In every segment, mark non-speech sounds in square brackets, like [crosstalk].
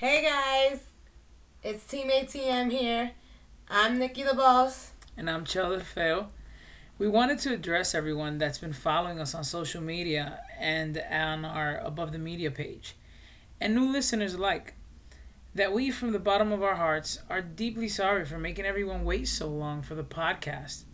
Hey guys, it's Team ATM here. I'm Nikki the Boss. And I'm Chella Fail. We wanted to address everyone that's been following us on social media and on our Above the Media page, and new listeners alike, that we, from the bottom of our hearts, are deeply sorry for making everyone wait so long for the podcast.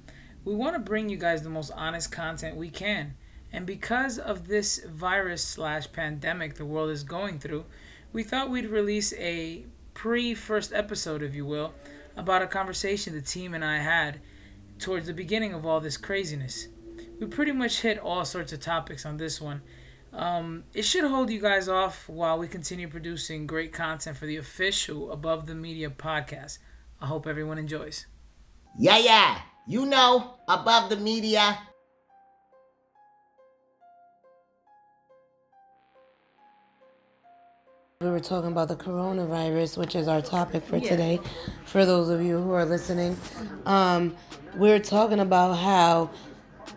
We want to bring you guys the most honest content we can. And because of this virus slash pandemic the world is going through, we thought we'd release a pre first episode, if you will, about a conversation the team and I had towards the beginning of all this craziness. We pretty much hit all sorts of topics on this one. Um, it should hold you guys off while we continue producing great content for the official Above the Media podcast. I hope everyone enjoys. Yeah, yeah. You know, above the media. We were talking about the coronavirus, which is our topic for today. For those of you who are listening, um, we're talking about how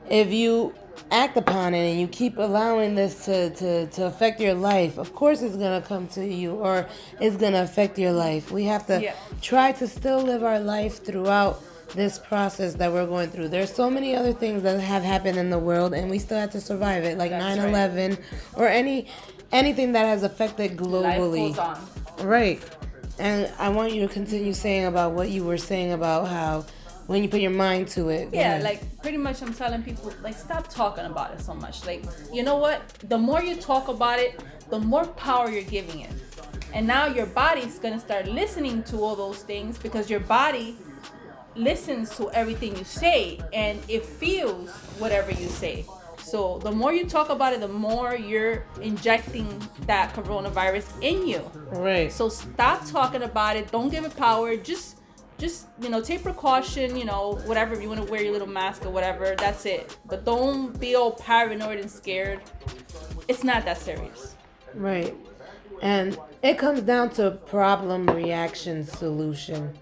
if you act upon it and you keep allowing this to, to, to affect your life, of course it's going to come to you or it's going to affect your life. We have to Yeah. try to still live our life throughout this process that we're going through. There's so many other things that have happened in the world and we still have to survive it, like 9 11 or any anything that has affected globally. Right. And I want you to continue saying about what you were saying about how when you put your mind to it. Yeah, like pretty much I'm telling people like stop talking about it so much. Like you know what? The more you talk about it, the more power you're giving it. And now your body's gonna start listening to all those things because your body listens to everything you say and it feels whatever you say. So the more you talk about it, the more you're injecting that coronavirus in you. right. So stop talking about it. Don't give it power. Just just you know take precaution. You know whatever if you want to wear your little mask or whatever. That's it. But don't be all paranoid and scared. It's not that serious. Right. And it comes down to problem reaction solution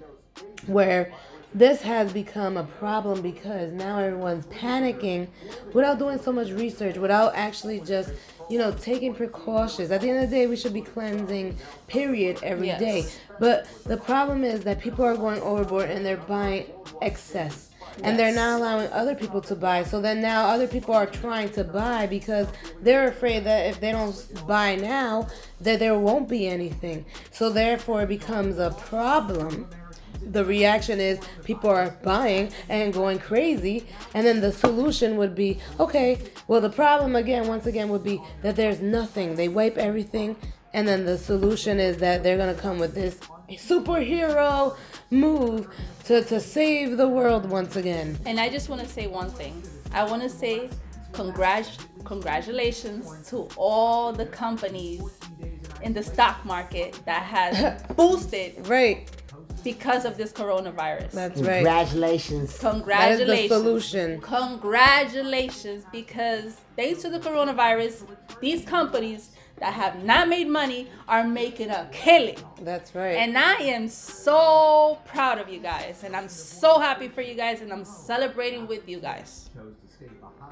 where this has become a problem because now everyone's panicking without doing so much research, without actually just, you know, taking precautions. At the end of the day, we should be cleansing, period, every Yes. day. But the problem is that people are going overboard and they're buying excess. And they're not allowing other people to buy. So then now other people are trying to buy because they're afraid that if they don't buy now, that there won't be anything. So therefore it becomes a problem. The reaction is people are buying and going crazy, and then the solution would be okay. Well, the problem again, once again, would be that there's nothing. They wipe everything, and then the solution is that they're gonna come with this superhero move to, to save the world once again. And I just want to say one thing. I want to say congrat- congratulations to all the companies in the stock market that has [laughs] boosted Right. Because of this coronavirus. That's right. Congratulations. That is Congratulations. the solution. Congratulations, because thanks to the coronavirus, these companies that have not made money are making a killing. That's right. And I am so proud of you guys, and I'm so happy for you guys, and I'm celebrating with you guys.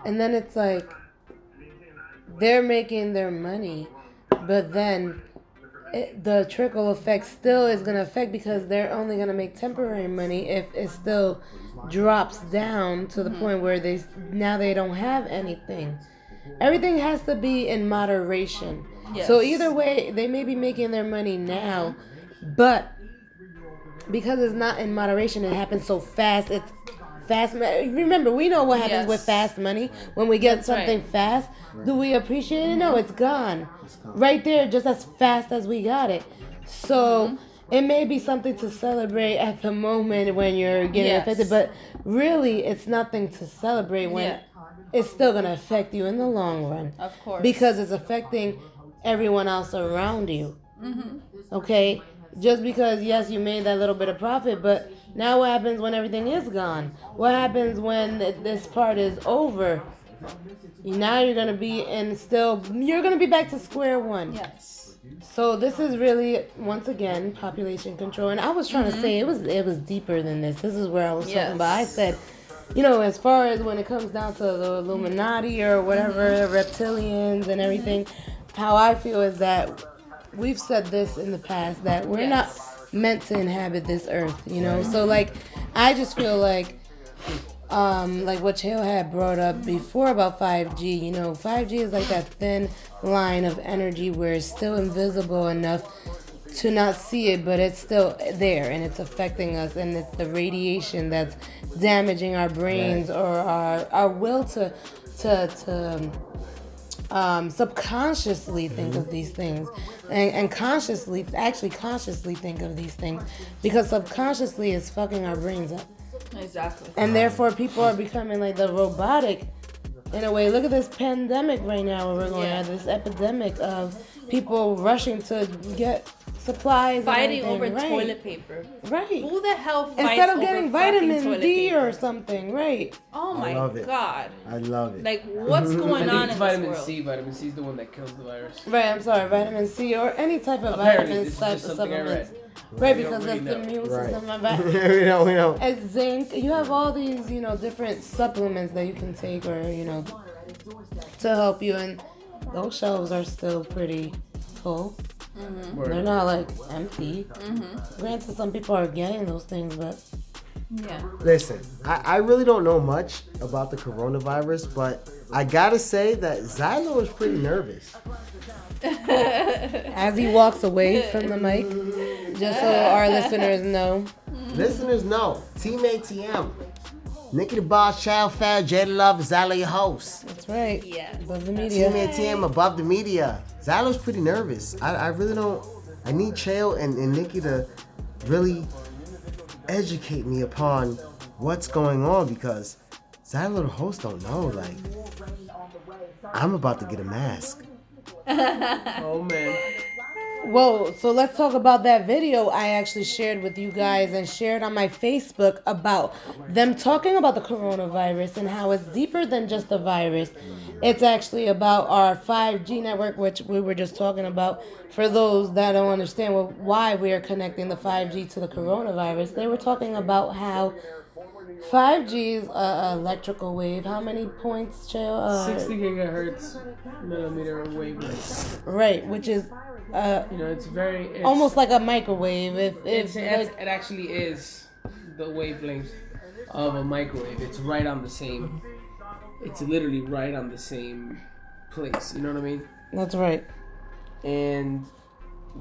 And then it's like they're making their money, but then it, the trickle effect still is going to affect because they're only going to make temporary money if it still drops down to the mm-hmm. point where they now they don't have anything. Everything has to be in moderation. So either way, they may be making their money now, but because it's not in moderation, it happens so fast. It's fast. mo- Remember, we know what happens Yes. with fast money. When we get That's something right. fast, do we appreciate it? No, it's gone. Right there, just as fast as we got it. So Mm-hmm. it may be something to celebrate at the moment when you're getting Yes. affected, but really, it's nothing to celebrate when Yeah. it's still gonna affect you in the long run Of course. because it's affecting everyone else around you. Mm-hmm. Okay, just because yes, you made that little bit of profit, but now what happens when everything is gone? What happens when th- this part is over? Now you're gonna be in still. You're gonna be back to square one. yes. So this is really once again population control, and I was trying to mm-hmm. say it was it was deeper than this. This is where I was talking about. I said, you know, as far as when it comes down to the Illuminati or whatever mm-hmm. reptilians and everything, mm-hmm. how I feel is that we've said this in the past that we're Yes. not meant to inhabit this earth, you know. So like, I just feel like, um, like what Chael had brought up before about 5G. You know, 5G is like that thin line of energy where it's still invisible enough to not see it, but it's still there and it's affecting us, and it's the radiation that's damaging our brains or our our will to to to um, subconsciously think of these things and, and consciously actually consciously think of these things because subconsciously it's fucking our brains up Exactly. and therefore people are becoming like the robotic in a way look at this pandemic right now where we're going Yeah. at this epidemic of people rushing to get supplies Fighting everything, over right. toilet paper. right Who the hell fights instead of getting fucking vitamin D paper? or something right Oh my love it. god. I love it. Like what's [laughs] I going think on it's in vitamin this world? C. Vitamin C is the one that kills the virus. Right, I'm sorry, vitamin C or any type of Apparently, vitamins type of supplements. read. Right, We don't because really that's the know. immune Right. system. About [laughs] we know, we know. as zinc, you have all these, you know, different supplements that you can take or, you know, to help you. And those shelves are still pretty full. Mm-hmm. They're not like empty. Mm-hmm. Granted, some people are getting those things, but Yeah. Listen, I, I really don't know much about the coronavirus, but I gotta say that Zylo is pretty nervous. [laughs] as he walks away from the mic, just so our [laughs] listeners know, Listeners know, Team ATM, Nikki the Boss, Child Fat, Jada Love, Zylo your host. that's right. Yes. Above the media. Team media. ATM above the media. Zylo's pretty nervous. I, I really don't. I need Chael and, and Nikki to really educate me upon what's going on because Zylo the host don't know. Like, I'm about to get a mask. [laughs] Oh man. Whoa, so let's talk about that video I actually shared with you guys and shared on my Facebook about them talking about the coronavirus and how it's deeper than just the virus. It's actually about our 5G network, which we were just talking about. For those that don't understand why we are connecting the 5G to the coronavirus, they were talking about how 5G is a electrical wave. How many points, Chill? Uh, 60 gigahertz millimeter wavelength. right, which is uh, You know, it's very it's, almost like a microwave. If if like, it actually is the wavelength of a microwave. It's right on the same. It's literally right on the same place. You know what I mean? that's right. And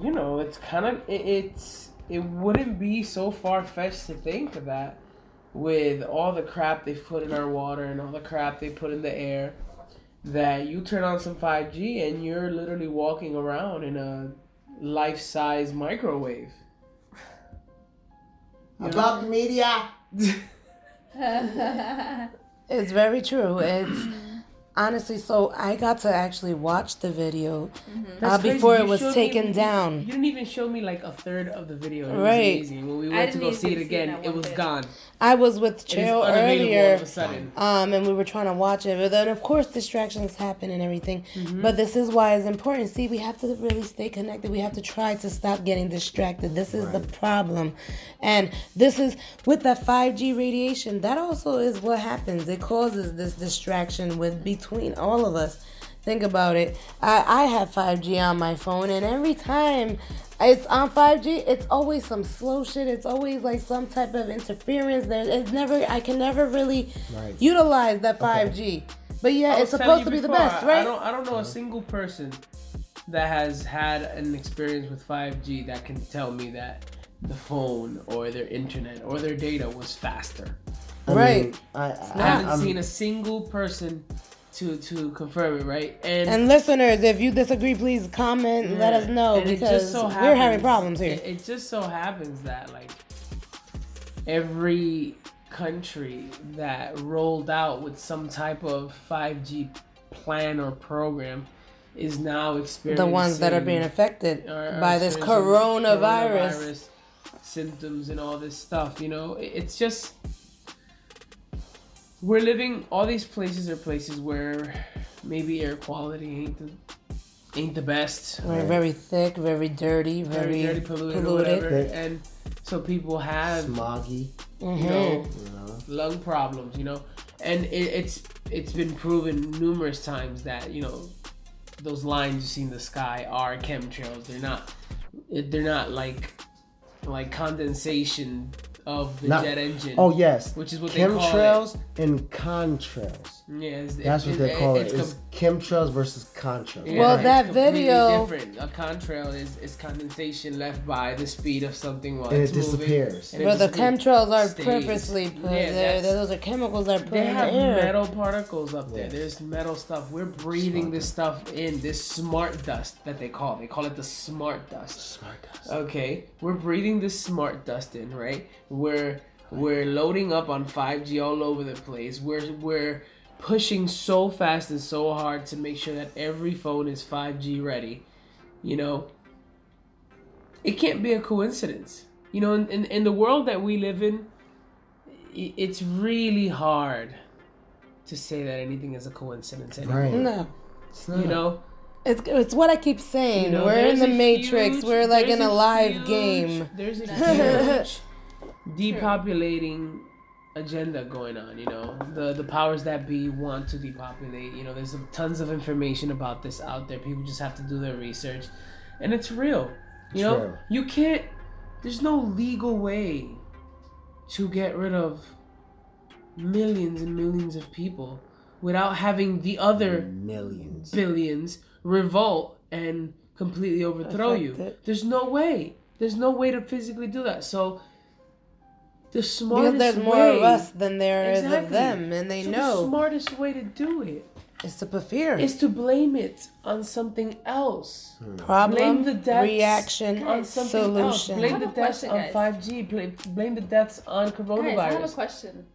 you know, it's kind of it, it's it wouldn't be so far fetched to think that with all the crap they've put in our water and all the crap they put in the air that you turn on some 5G and you're literally walking around in a life-size microwave. Above the media. [laughs] It's very true. It's honestly so. I got to actually watch the video uh, That's crazy. before it was showed me- taken down. You didn't even show me like a third of the video. It was Right. amazing. When we went to go see it again, it was bit. gone. I was with Cheryl earlier. of a sudden. Um, and we were trying to watch it, but then of course distractions happen and everything. Mm-hmm. But this is why it's important. See, we have to really stay connected. We have to try to stop getting distracted. This is the problem, and this is with that five G radiation. That also is what happens. It causes this distraction with between all of us. Think about it. I, I have 5G on my phone, and every time it's on 5G, it's always some slow shit. It's always like some type of interference. There, it's never. I can never really Right. utilize that 5G. But yeah, it's supposed to you be the best, right? I don't, I don't know a single person that has had an experience with 5G that can tell me that the phone or their internet or their data was faster. I Right. mean, I, I, I haven't I'm- seen a single person to to confirm it, right? And, and listeners, if you disagree, please comment and let us know and because so we're having problems here. It, it just so happens that like every country that rolled out with some type of 5G plan or program is now experiencing the ones that are being affected are- are by this coronavirus. coronavirus symptoms and all this stuff. You know, It- it's just we're living. All these places are places where maybe air quality ain't the ain't the best. We're very thick, very dirty, very, Very dirty, polluted, or polluted. whatever, and so people have smoggy. you Mm-hmm. know You know. lung problems. You know, and it, it's it's been proven numerous times that you know those lines you see in the sky are chemtrails. They're not. They're not like like condensation of the Not- jet engine. Oh yes, Which is what they call it. chemtrails and contrails. Yeah, it's, That's what they call it. It's, It's com- chemtrails versus contrails. yeah, Well, it's that completely video- different. A contrail is, is condensation left by the speed of something while And it's it moving, disappears. and it the just- chemtrails are stays. purposely put Yeah, there. Those are chemicals that are put They in have the air. metal particles up there. Yes. There's metal stuff. We're breathing Smart this stuff in. This smart dust that they call. They call it the smart dust. Smart dust. Okay, we're breathing this smart dust in, right? We're we're loading up on 5G all over the place. We're we're pushing so fast and so hard to make sure that every phone is 5G ready. You know, it can't be a coincidence. You know, in, in, in the world that we live in, it's really hard to say that anything is a coincidence anymore. Right. No. It's not. You know, It's, it's what I keep saying. you know, We're in the matrix. huge- We're like there's in a live huge- game. [laughs] There's a [laughs] huge depopulating agenda going on. You know, the the powers that be want to depopulate. You know, there's tons of information about this out there. People just have to do their research, and it's real. You know, you can't. There's no legal way to get rid of millions and millions of people without having the other millions. billions revolt and completely overthrow you. it. There's no way. There's no way to physically do that. So the Because there's more way of us than there is Exactly. of them, and they so The smartest way to do it's to put fear. is to blame it on something else. Hmm. Problem, blame the deaths reaction, on something else. solution. Blame the deaths question, on 5G. Blame, blame the deaths on Guys, I have a coronavirus. question.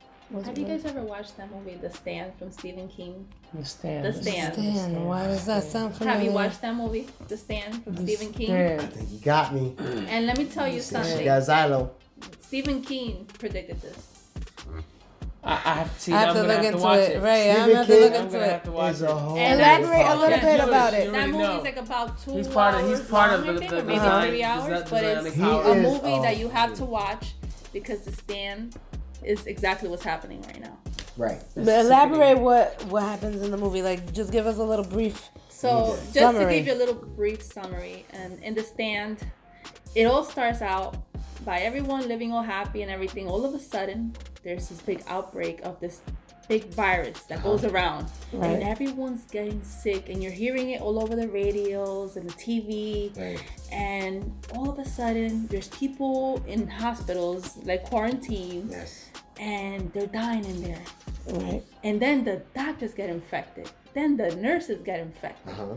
Have you guys ever watched that movie, The Stand, from Stephen King? The stand. The Stand. Dan, why does that sound familiar? Have you watched that movie, The Stand, from Stephen King? I Stand. think you got me. And let me tell you You something. got Zylo. Stephen King predicted this. I, I have to see. I have to look have into watch it. it. Right, I'm gonna have to look I'm into gonna it. have to watch it. a whole. Elaborate a little Yeah, bit about it. That already movie's know. like about two He's part of- hours he's part of long, the- I the or maybe design- three hours, desi- but it's a power. He is movie that you have to watch because The Stand is exactly what's happening right now. Right. But elaborate what what happens in the movie. Like, just give us a little brief. So, just to give you a little brief summary, and in the stand, it all starts out by everyone living all happy and everything. All of a sudden, there's this big outbreak of this big virus that goes around, and everyone's getting sick, and you're hearing it all over the radios and the TV. Right. And all of a sudden, there's people in hospitals like quarantine, Yes. and they're dying in there. Right. And then the doctors get infected. Then the nurses get infected Uh huh.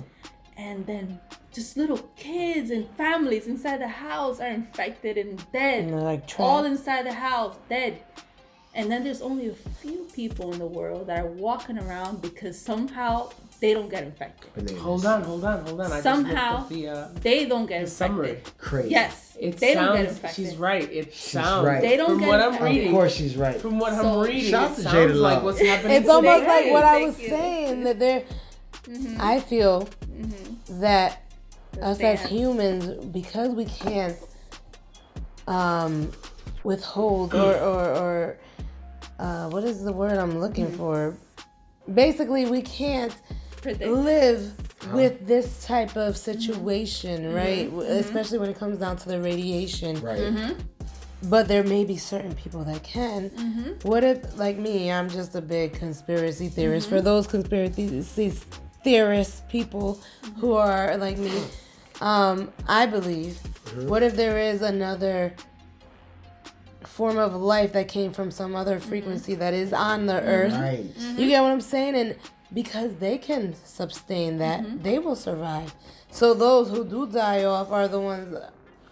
And then just little kids and families inside the house are infected and dead. And they're like All inside the house, dead. And then there's only a few people in the world that are walking around because somehow they don't get infected. Hold on, hold on, hold on. I Somehow- just the, uh, They don't get the infected. summary. Crazy. Yes, It they don't get infected. She's right. It sounds. right. They don't from get what I'm reading. Of course she's right. From what So- I'm reading, Shout it to sounds Jada like what's happening. It's almost like what I was you. saying that there. I feel mm-hmm. that The us as humans, because we can't um, withhold or or, or uh, what is the word I'm looking mm-hmm. for? Basically, we can't Predict. live with this type of situation, right? W- Especially when it comes down to the radiation. Right. But there may be certain people that can. Mm-hmm. What if, like me, I'm just a big conspiracy theorist. For mm-hmm. those conspiracy theorists, people who are like me, um, I believe. Mm-hmm. What if there is another form of life that came from some other frequency that is on the earth? Right. You get what I'm saying? And because they can sustain that, they will survive. So those who do die off are the ones.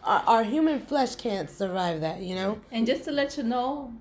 Our, our human flesh can't survive that, you know. And just to let you know,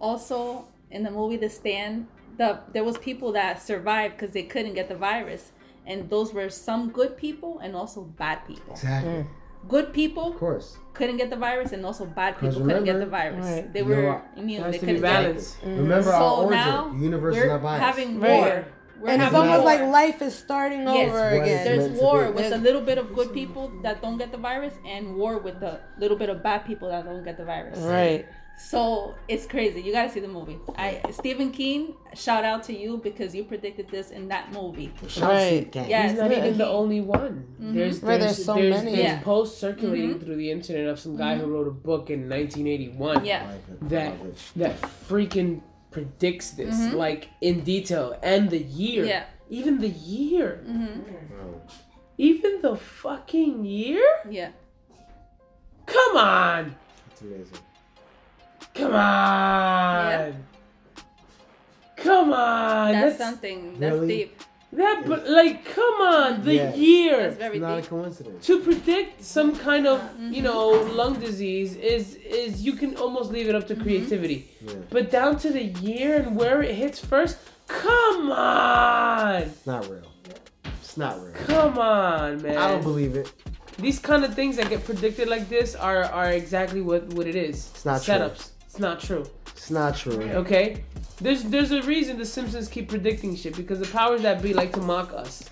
also in the movie The Stand, the there was people that survived because they couldn't get the virus, and those were some good people and also bad people. Exactly. Mm. Good people Of course. couldn't get the virus, and also bad people 'Cause couldn't get the virus. Right. They You were know, immune. They to be couldn't get it. balanced. Mm. Remember our So origin. now the universe is we're not biased. having Right. War. We're And it's almost war. like life is starting Yes. over again. There's war with a little bit of good people that don't get the virus, and war with the little bit of bad people that don't get the virus. Right. So it's crazy. You gotta see the movie. I Stephen King, shout out to you because you predicted this in that movie. Right. Yeah. He's not Stephen even the only one. Mm-hmm. There's, Right, there's, there's so there's, many. there's Yeah. posts circulating mm-hmm. through the internet of some guy who mm-hmm. wrote a book in 1981 Yeah. that that freaking predicts this mm-hmm. like in detail and the year. Yeah. Even the year. Bro, Even the fucking year? Yeah. Come on. it's amazing. Come on. Come on. That's, That's, something. That's Really? deep. That but like come on, the Yeah. year. That's very It's not a coincidence. to predict some kind of you know lung disease is is you can almost leave it up to mm-hmm. creativity Yeah. but down to the year and where it hits first come on It's not real. It's not real. come on man I don't believe it. these kind of things that get predicted like this are are exactly what what it is It's not true. Setups it's not true It's not true. okay there's there's a reason the simpsons keep predicting shit because the powers that be like to mock us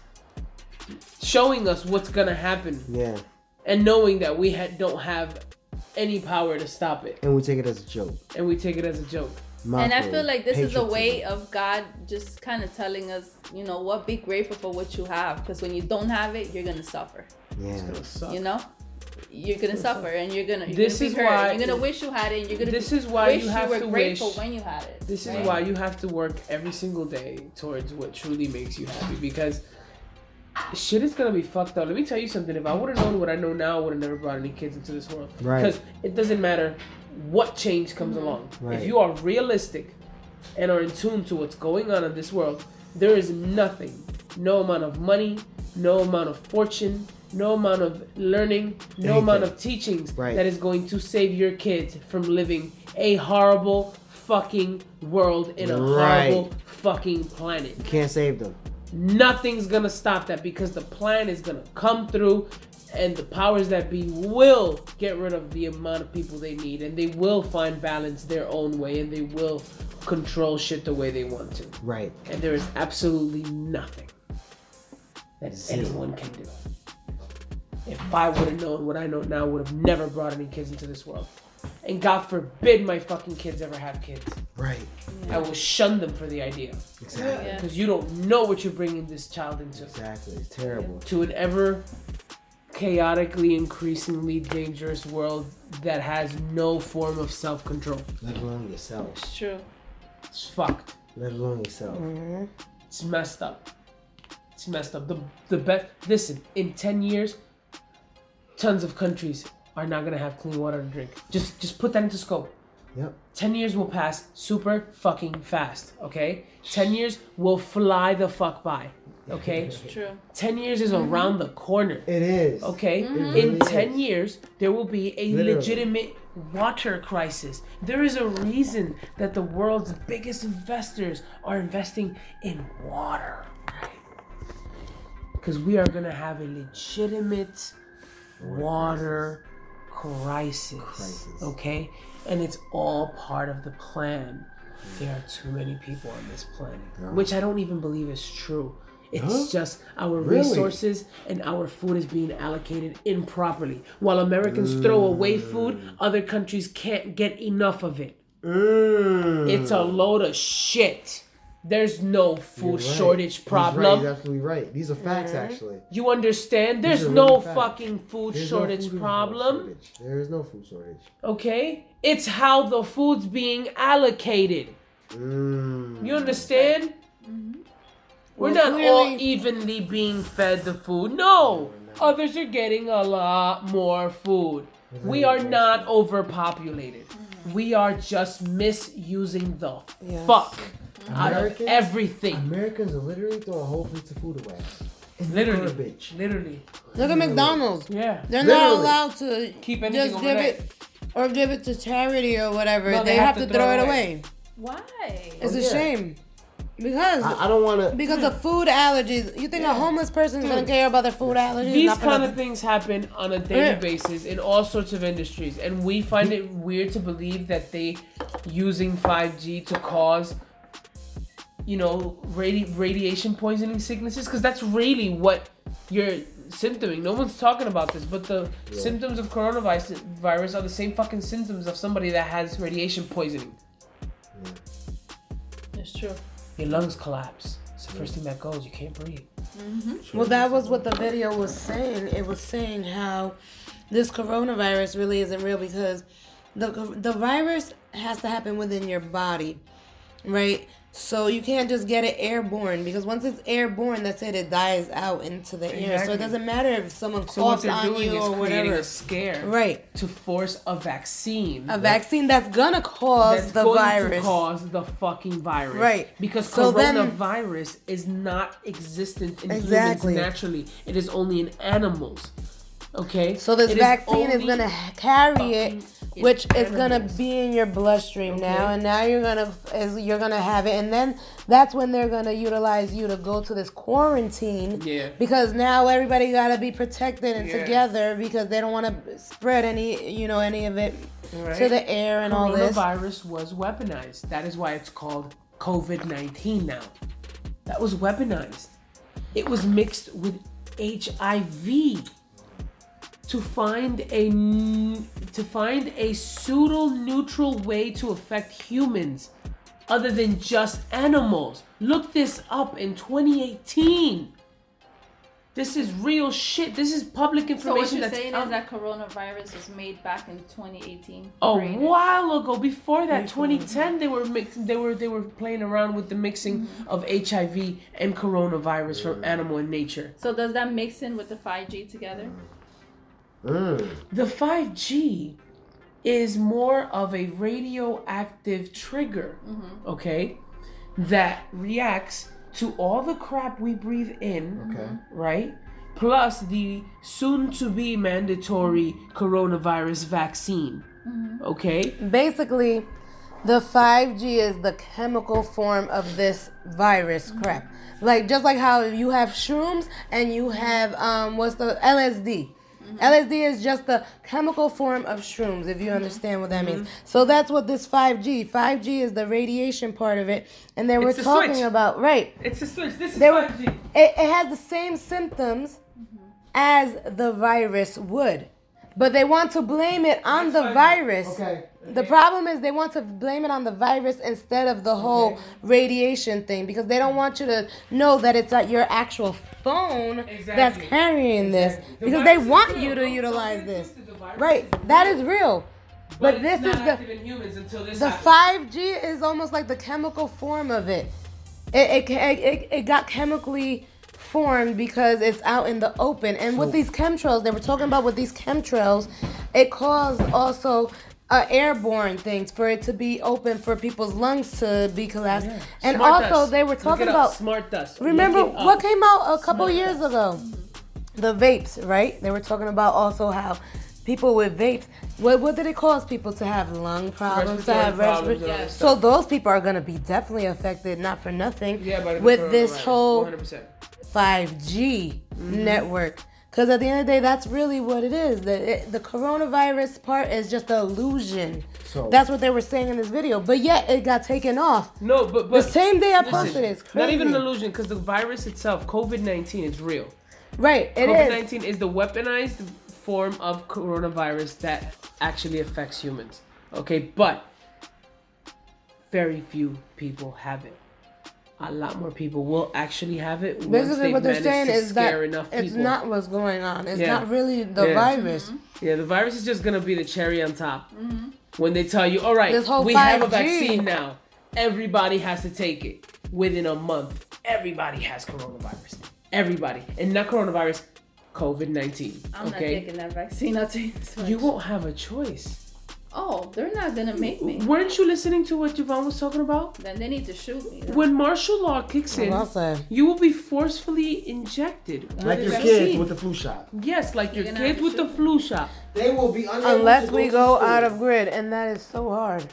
showing us what's gonna happen Yeah. and knowing that we ha- don't have any power to stop it, And we take it as a joke. and we take it as a joke. And I feel like this is a way of God just kind of telling us, you know what, be grateful for what you have. Because when you don't have it, you're going to suffer. Yeah. You know? You're gonna suffer and you're gonna. You're This gonna is hurt. why- You're gonna wish you had it. And you're gonna. This be- is why wish you have were to grateful wish- when you had it. This is right? why you have to work every single day towards what truly makes you happy because shit is gonna be fucked up. Let me tell you something. If I would have known what I know now, I would have never brought any kids into this world. Right. Because it doesn't matter what change comes mm-hmm. along. Right. If you are realistic and are in tune to what's going on in this world, there is nothing, no amount of money, no amount of fortune, no amount of learning, no Anything. amount of teachings Right. that is going to save your kids from living a horrible fucking world in a Right. horrible fucking planet. You can't save them. Nothing's gonna stop that because the plan is gonna come through and the powers that be will get rid of the amount of people they need and they will find balance their own way and they will control shit the way they want to. Right. And there is absolutely nothing that anyone can do. If I would have known what I know now, would have never brought any kids into this world. And God forbid my fucking kids ever have kids. Right. I will shun them for the idea. Exactly. Yeah. Because you don't know what you're bringing this child into. Exactly. It's terrible. To an ever chaotically, increasingly dangerous world that has no form of self control. Let alone yourself. It's true. It's fucked. Let alone yourself. Mm-hmm. It's messed up. It's messed up. The the best. Listen, in ten years, tons of countries are not gonna have clean water to drink. Just just put that into scope. Yep. 10 years will pass super fucking fast, okay? 10 years will fly the fuck by, okay? [laughs] It's true. 10 years is mm-hmm. around the corner, It is. okay? Mm-hmm. really In 10 is. years, there will be a Literally. legitimate water crisis. There is a reason that the world's biggest investors are investing in water, Because we are gonna have a legitimate water crisis, Crisis. okay? And it's all part of the plan. There are too many people on this planet, which I don't even believe is true. It's Huh? just our Really? resources and our food is being allocated improperly. While Americans throw away food, other countries can't get enough of it. Mm. It's a load of shit. There's no food right. shortage He's problem. right. He's absolutely right. These are facts, actually. You understand? There's no really fucking food There's no shortage food problem. shortage. There is no food shortage. Okay? It's how the food's being allocated. Mm. You understand? We're Well, not all evenly being fed the food. No! Others are getting a lot more food. We are not overpopulated. We are just misusing the Yes. fuck out of everything. Americans are literally throwing whole plates of food away. In Literally. bitch. Literally. Look at McDonald's. Yeah. They're not allowed to Keep anything just give it or give it to charity or whatever. No, they, have, to throw, it away. Why? It's Oh, a yeah. shame because I, I don't want to. because of food allergies. You think a homeless person is gonna care about their food allergies? These kind of things happen on a daily Yeah. basis in all sorts of industries, and we find it weird to believe that they using 5G to cause, you know, radi- radiation poisoning sicknesses, because that's really what you're symptoming. No one's talking about this, but the symptoms of coronavirus virus are the same fucking symptoms of somebody that has radiation poisoning. It's true. Your lungs collapse. It's the first thing that goes. You can't breathe. Mm-hmm. Well, that was what the video was saying. It was saying how this coronavirus really isn't real because the the virus has to happen within your body, right? So you can't just get it airborne because once it's airborne, that's it. It dies out into the air. So it doesn't matter if someone So coughs on doing you is or creating whatever. a scare, Right. to force a vaccine. A vaccine that's gonna cause that's the virus. to cause the fucking virus. Right. Because So then- coronavirus is not existent in Exactly. humans naturally. It is only in animals. Okay? So this It vaccine is only gonna carry it, which is gonna be in your bloodstream now, and now you're gonna is you're gonna have it, and then that's when they're gonna utilize you to go to this quarantine. Yeah. Because now everybody gotta be protected and Yeah. together because they don't want to spread any you know any of it to the air and all this. Coronavirus was weaponized. That is why it's called COVID 19 now. That was weaponized. It was mixed with HIV to find a to find a pseudo neutral way to affect humans other than just animals. Look this up in 2018. This is real shit. This is public information. So information what you're that's saying out is that coronavirus was made back in 2018. a created. while ago before that 2010 they were mixing they were they were playing around with the mixing mm-hmm. of hiv and coronavirus from animal and nature So does that mix in with the 5G together? Mm. Mm. the 5g is more of a radioactive trigger okay that reacts to all the crap we breathe in Okay. right plus the soon to be mandatory coronavirus vaccine okay Basically, the 5G is the chemical form of this virus crap. Like just like how you have shrooms and you have um what's the LSD. Mm-hmm. LSD is just the chemical form of shrooms, if you mm-hmm. understand what that means. Mm-hmm. So that's what this 5G. 5G is the radiation part of it, and they were It's talking switch. about right. it's a switch this is They were. 5G. It, it has the same symptoms as the virus would, but they want to blame it on the 5G. virus. Okay. The problem is they want to blame it on the virus instead of the whole radiation thing because they don't want you to know that it's at your actual phone that's Exactly. carrying this The because they want you to utilize this. Right, is that real. is. But, But it's this is the in humans until this the 5G is almost like the chemical form of it. It, it, it, it got chemically formed because it's out in the open. And with these chemtrails, they were talking about with these chemtrails, it caused also uh, airborne things for it to be open for people's lungs to be collapsed. And Smart also, dust. they were talking about smart dust. Remember Look it up. what came out a couple Smart years dust. ago? The vapes, right? They were talking about also how people with vapes, what what did it cause people to have lung problems, to have problems respiratory? and So those people are gonna be definitely affected, not for nothing, Yeah, by with this whole 5G Mm-hmm. network. Because at the end of the day, that's really what it is. The it, the coronavirus part is just an illusion. So- that's what they were saying in this video. But yet it got taken off. No, but but The same day I listen, posted it. It's Not even an illusion because the virus itself, COVID nineteen, is real. Right, it COVID is. nineteen is the weaponized form of coronavirus that actually affects humans. Okay, but very few people have it. A lot more people will actually have it once Basically, they've what they're saying to is that scare enough people. it's not what's going on. It's Yeah. not really the Yeah. virus. Mm-hmm. Yeah, the virus is just gonna be the cherry on top. Mm-hmm. When they tell you, all right, This whole we have a vaccine now. Everybody has to take it. Within a month, everybody has coronavirus. Everybody. And not coronavirus, COVID 19. I'm not Okay? taking that vaccine. I'll tell you this much. You won't have a choice. Oh, they're not gonna make me. Weren't you listening to what Javon was talking about? Then they need to shoot me. When martial law kicks in, you will be forcefully injected. Like with your kids with the flu shot. Yes, like your You're gonna kids with the flu shot. They will be Unless we to go out of grid, and that is so hard.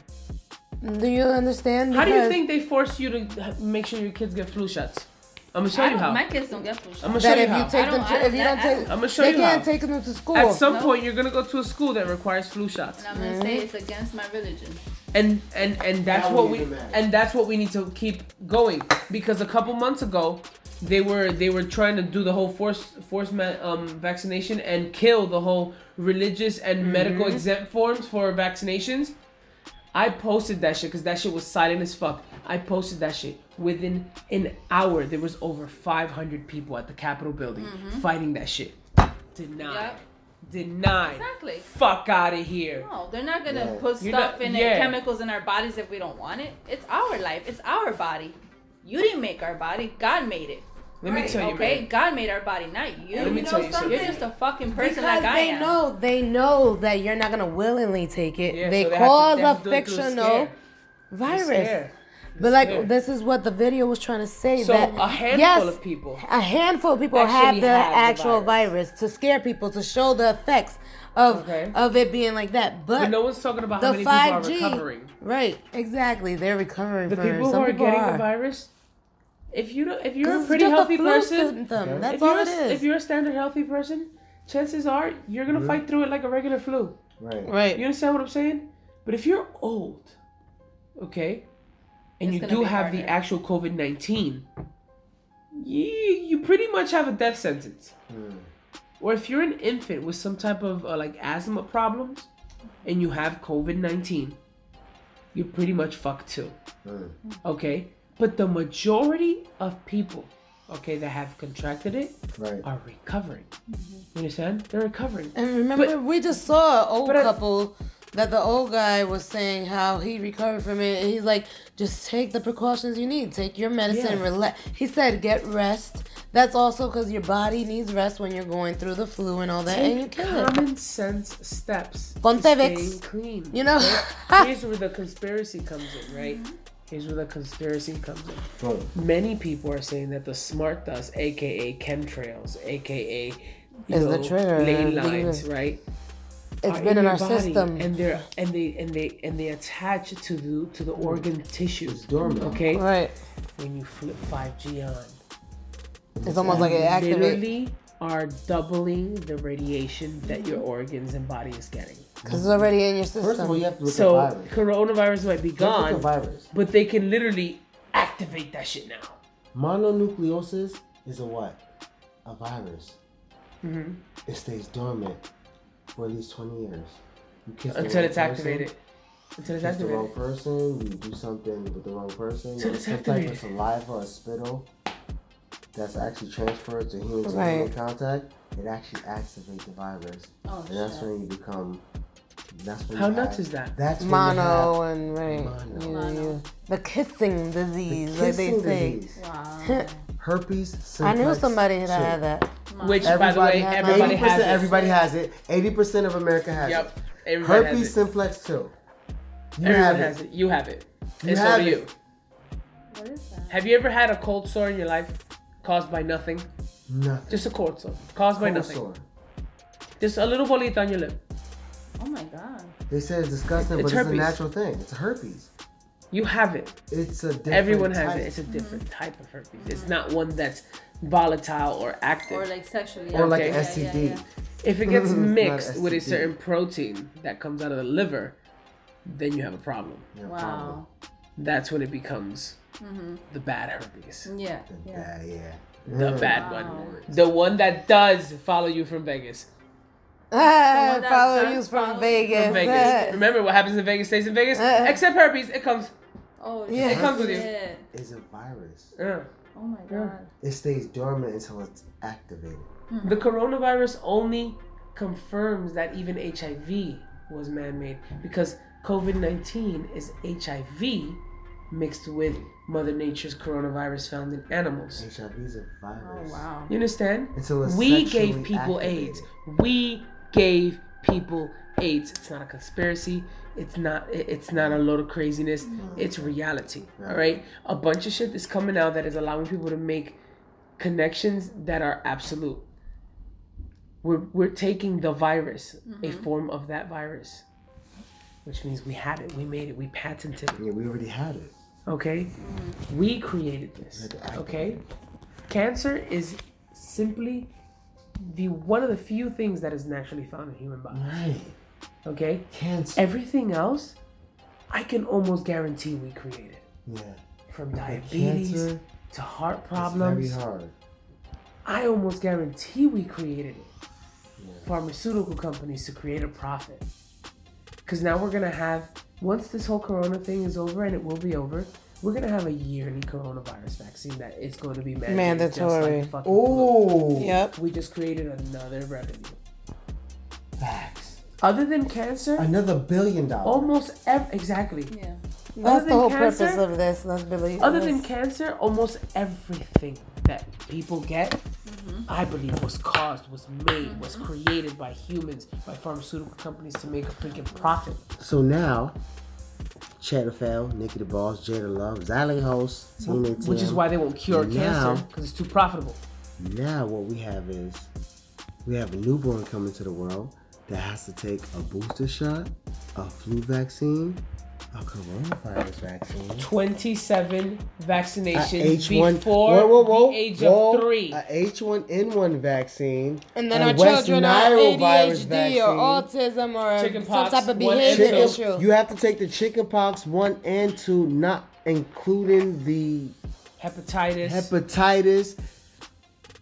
Do you understand? How do you think they force you to make sure your kids get flu shots? I'm gonna show I you don't- how. My kids don't get flu shots. I'm gonna show that you if you how. take I them don't- to, I if you don't- don't I take, I'm gonna show you how they you can't how. take them to school. At some No. point, you're gonna go to a school that requires flu shots, And I'm gonna say it's against my religion. and and and that's That what wouldn't we even matter. and that's what we need to keep going because a couple months ago, they were they were trying to do the whole force force ma- um vaccination and kill the whole religious and medical exempt forms for vaccinations. I posted that shit because that shit was silent as fuck. I posted that shit within an hour. There was over 500 people at the Capitol building mm-hmm. fighting that shit. Denied. Yep. Denied. Exactly. Fuck out of here. No, they're not gonna Yeah. put You're stuff not- in yeah. it, chemicals in our bodies if we don't want it. It's our life. It's our body. You didn't make our body. God made it. Let me Right, tell you, okay, man. God made our body, not you. Let me you tell know you something? something. You're just a fucking person because like I they know they know that you're not gonna willingly take it. Yeah, they so have to- cause they a have to do it fictional virus. Scare. But like Scare. this is what the video was trying to say. So that a handful yes, of people. a handful of people have the had the actual virus. virus. to scare people to show the effects of Okay. of it being like that. But, But no one's talking about how the many five people G, are recovering. right? Exactly, they're recovering. The from people it. who Some are people getting are. the virus, if you don't, if 'Cause you're a pretty just healthy flu person, symptom. Okay. That's if all you're a, if you're a standard healthy person, chances are you're gonna fight through it like a regular flu. Right. right. You understand what I'm saying? But if you're old, okay, and It's you do be have the actual COVID nineteen, you you pretty much have a death sentence. Hmm. Or if you're an infant with some type of uh, like asthma problems, and you have COVID nineteen, you're pretty much fucked too. Hmm. Okay, but the majority of people, okay, that have contracted it Right. are recovering. Mm-hmm. You understand? They're recovering. And remember, But- we just saw an old but I- couple that the old guy was saying how he recovered from it. And he's like, just take the precautions you need. Take your medicine. Yeah. Relax. He said, get rest. That's also because your body needs rest when you're going through the flu and all that, and you can. common sense steps. to Ponte staying Vicks. clean. You know? [laughs] Here's where the conspiracy comes in, right? Here's where the conspiracy comes in. Boom. Many people are saying that the smart dust, aka chemtrails, aka you Is the know, trigger, ley uh, lines, right? It's are been in your our system. and they're and they and they and they attach to the to the organ tissues. dormant. Okay, Right. when you flip five G on, It's almost like it activates. literally are doubling the radiation that your organs and body is getting. Because it's already in your system. First of all, you have to look So at virus. coronavirus might be You look gone, at virus. but they can literally activate that shit now. Mononucleosis is a what? A virus. Mm-hmm. It stays dormant for at least 20 years. You kiss Until it's person, activated. Until it's Kiss the wrong person, you do something with the wrong person, Till or it's some type activated. of saliva or spittle that's actually transferred to human to Right. human contact, it actually activates the virus. Oh, and that's shit. when you become. That's when How you nuts have- is that? That's Mono and right. Mono. You- Mono. the kissing disease, the like they kissing say. disease. Wow. [laughs] herpes. Simplex I knew somebody that two. had that. Which, by the way, everybody 80% has it. Everybody has it. 80% of America has Yep. it. Everybody Herpes has it. simplex 2. You Everyone have has it. it. You have it. You and so have do it. you. What is that? Have you ever had a cold sore in your life caused by nothing? Nothing. Just a cold sore. Caused by Cold nothing. sore. Just a little bolita on your lip. Oh my god. They say it's disgusting, It's but it's a natural thing. It's herpes. You have it. It's a different Everyone has type. it. It's a different type of herpes. It's not one that's volatile or active. Or like sexually. Or like Okay. an Yeah, STD. yeah, yeah. if it gets [laughs] mixed with a certain protein that comes out of the liver, then you have a problem. Yeah, Wow. That's when it becomes the bad herpes. Yeah. problem. Yeah. Yeah, yeah. The Mm. bad Wow. one. The one that does follow you from Vegas. Ah, follow you from follow- Vegas. From Vegas. Remember what happens in Vegas stays in Vegas? Uh. Except herpes, it comes. Oh Yeah. It comes with you. It's a virus. Uh. Oh my god. It stays dormant until it's activated. The coronavirus only confirms that even HIV was man made because COVID 19 is HIV mixed with Mother Nature's coronavirus found in animals. HIV is a Oh virus. wow. You understand? Until it's We gave people activated. AIDS. We gave people AIDS. It's not a conspiracy. It's not. It's not a load of craziness. Mm-hmm. It's reality. All right. A bunch of shit is coming out that is allowing people to make connections that are absolute. We're we're taking the virus, a mm-hmm. form of that virus, which means we had it. We made it. We patented it. Yeah, we already had it. Okay? Mm-hmm. We created this. had to activate Okay? Cancer is simply the one of the few things that is naturally found in human body. Right. Okay? Cancer. Everything else, I can almost guarantee we created. yeah. From diabetes cancer to heart It's problems. very hard. I almost guarantee we created it. Pharmaceutical companies to create a profit. Because now we're gonna have once this whole corona thing is over, and it will be over, we're gonna have a yearly coronavirus vaccine that is going to be mandated Mandatory. Just like. Oh, Yep. We just created another revenue. facts. Other than cancer, Another billion dollars. almost ev- exactly. Yeah. That's the whole cancer- purpose of this. Let's believe. Other than cancer, almost everything that people get, mm-hmm. I believe, was caused, was made, was mm-hmm. created by humans, by pharmaceutical companies to make a freaking profit. So now, Cheddar Fell, Nikki the Boss, Jada Love, Zally Host, ATM. Which is why they won't cure Now- cancer because it's too profitable. Now what we have is we have a newborn coming to the world that has to take a booster shot, a flu vaccine, a coronavirus vaccine. 27 vaccinations H1 before whoa, whoa, whoa, the age whoa, of three. A H1N1 vaccine. And then our West children are Nile virus ADHD or autism or Chicken some pox, type of behavior two. issue. You have to take the chickenpox one and two, not including the Hepatitis. hepatitis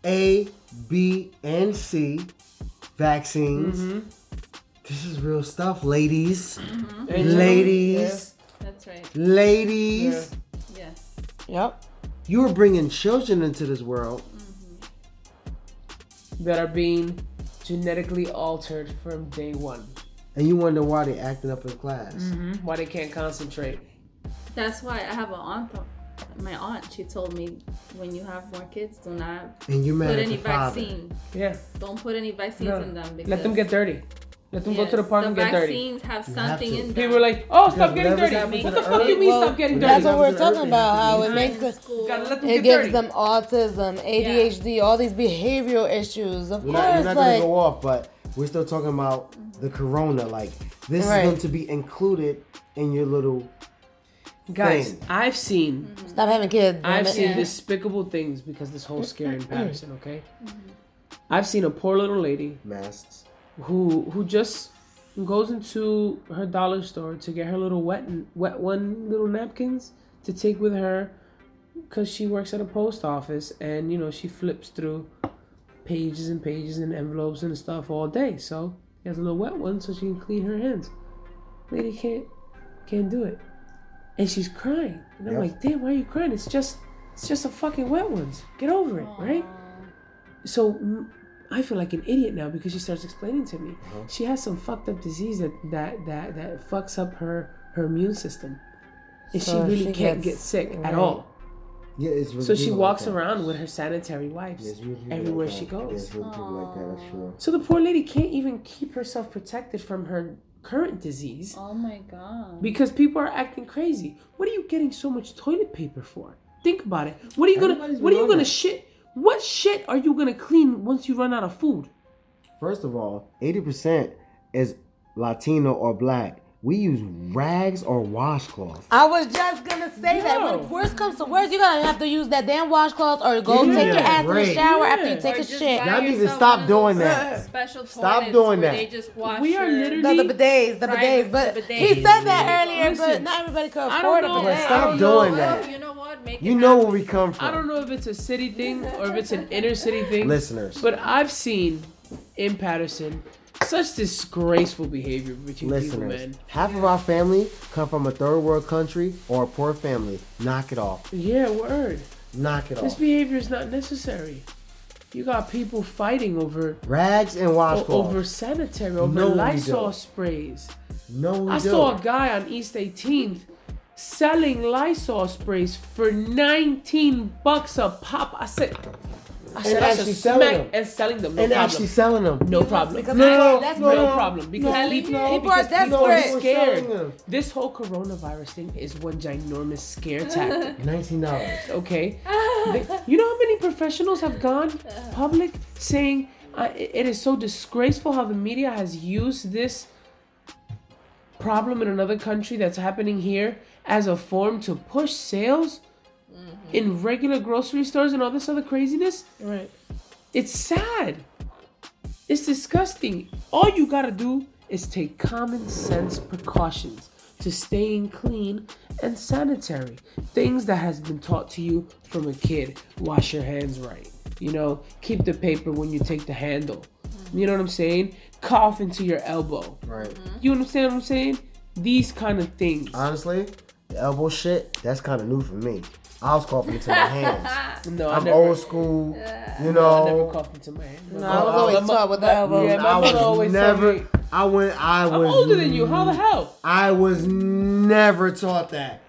A, B, and C vaccines. Mm-hmm. This is real stuff, ladies. Mm-hmm. And- Ladies, That's right. ladies. Yes. Yep. You are bringing children into this world. Mm-hmm. that are being genetically altered from day one. And you wonder why they're acting up in class. Mm-hmm. Why they can't concentrate. That's why I have an aunt. My aunt, she told me when you have more kids, do not And you're mad put any the father. vaccine. Yeah. Don't put any vaccines No. in them because Let them get dirty. Let them go to the park and get dirty. vaccines have something have in them. People are like, oh, stop getting dirty. What the the fuck do you mean well, stop getting dirty? That's what we're talking about. How it makes the, school. Gotta them it gives dirty. them autism, ADHD, all these behavioral issues. Of We're course, not, we're not like gonna go off, but we're still talking about the corona. Like this Right. is going to be included in your little Guys, thing. I've seen mm-hmm. stop having kids. I've it. seen Yeah. despicable things because this whole scare in [laughs] Paterson, okay? Mm-hmm. I've seen a poor little lady masks. Who who just goes into her dollar store to get her little wet wet one little napkins to take with her because she works at a post office and you know she flips through pages and pages and envelopes and stuff all day. So she has a little wet one so she can clean her hands. Lady can't can't do it. And she's crying. And i'm Yep. like damn why are you crying? It's just it's just a fucking wet ones get over it right? So I feel like an idiot now because she starts explaining to me. Uh-huh. She has some fucked up disease that that that that fucks up her her immune system, and So she really she can't gets- get sick right. at all. Yeah, it's really So she walks like around with her sanitary wipes Yeah, it's really everywhere like she that. Yeah, goes. it's really like that. That's. So the poor lady can't even keep herself protected from her current disease Oh my god. because people are acting crazy. What are you getting so much toilet paper for? Think about it. What are you gonna Everybody's What are you gonna on shit? What shit are you gonna clean once you run out of food? First of all, eighty percent is Latino or black. We use rags or washcloths. I was just gonna say that. No. When worst comes to worst, you're gonna have to use that damn washcloth or go Give me take your that ass in the break. shower after you take Or a shit. Y'all need to stop doing that. uh, Special Stop doing that. They just wash We are literally- No, the bidets, the Private- bidets. But the bidets. he said that earlier, Listen, but not everybody could afford it. know. But I hey, Stop don't know. doing Well, that. you know what? Make You it know happen. where we come from. I don't know if it's a city thing or if it's an inner city thing. Listeners, But I've seen in Paterson such disgraceful behavior between people, man. half of our family come from a third world country or a poor family. Knock it off. Yeah, word. Knock it This off. This behavior is not necessary. You got people fighting over Rags and washcloths. over sanitary, over No, Lysol sprays. no, we I don't. saw a guy on East 18th selling Lysol sprays for 19 bucks a pop. I said, I said, I actually selling them. and selling them. No and problem. actually selling them. no problem. because No, people no, are no, no no. problem because No, people, people are because people are desperate. scared. This whole coronavirus thing is one ginormous scare tactic. [laughs] Nineteen dollars. Okay, you know how many professionals have gone public saying uh, it it is so disgraceful how the media has used this problem in another country that's happening here as a form to push sales in regular grocery stores and all this other craziness. Right. It's sad. It's disgusting. All you gotta do is take common sense precautions. to staying clean and sanitary. Things that has been taught to you from a kid. Wash your hands right. You know, keep the paper when you take the handle. You know what I'm saying? Cough into your elbow. Right. Mm-hmm. You understand what I'm saying? These kind of things. Honestly, the elbow shit, that's kind of new for me. I was coughing into my hands. [laughs] No, I I'm never, old school, you know, I never know. coughed into my hand. No, I was always taught with the my- elbow. Yeah, my I mother was always never. me. I went. I I'm was older than you. How the hell? I was never taught that.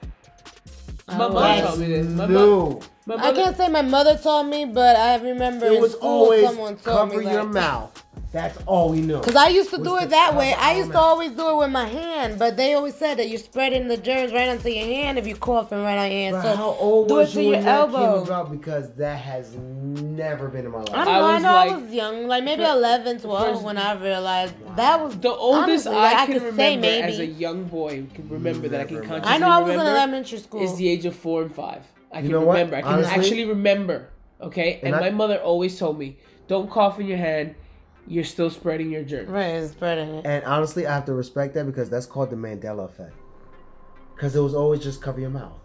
My mother That's taught me this. My, mo- new. I can't say my mother taught me, but I remember It was school always someone told cover me your like, mouth. That's all we knew. Cause I used to do it that way. I used to always do it with my hand, but they always said that you're spreading the germs right onto your hand if you're coughing right on your hand. But so how old do was it to you your when that elbow. came about? Because that has never been in my life. I don't I know. I was know I like- was young, like maybe Fir- 11, 12, first- when I realized that was the oldest honestly, like, I I can could remember say maybe. as a young boy, can remember that I can Never consciously I know I was in remember elementary school. is the age of four and five. I can know what? remember. I can Honestly- actually remember. Okay, and, And I- my mother always told me, "Don't cough in your hand. You're still spreading your germs." right, it's spreading it. And honestly, I have to respect that because that's called the Mandela effect. Because it was always just cover your mouth.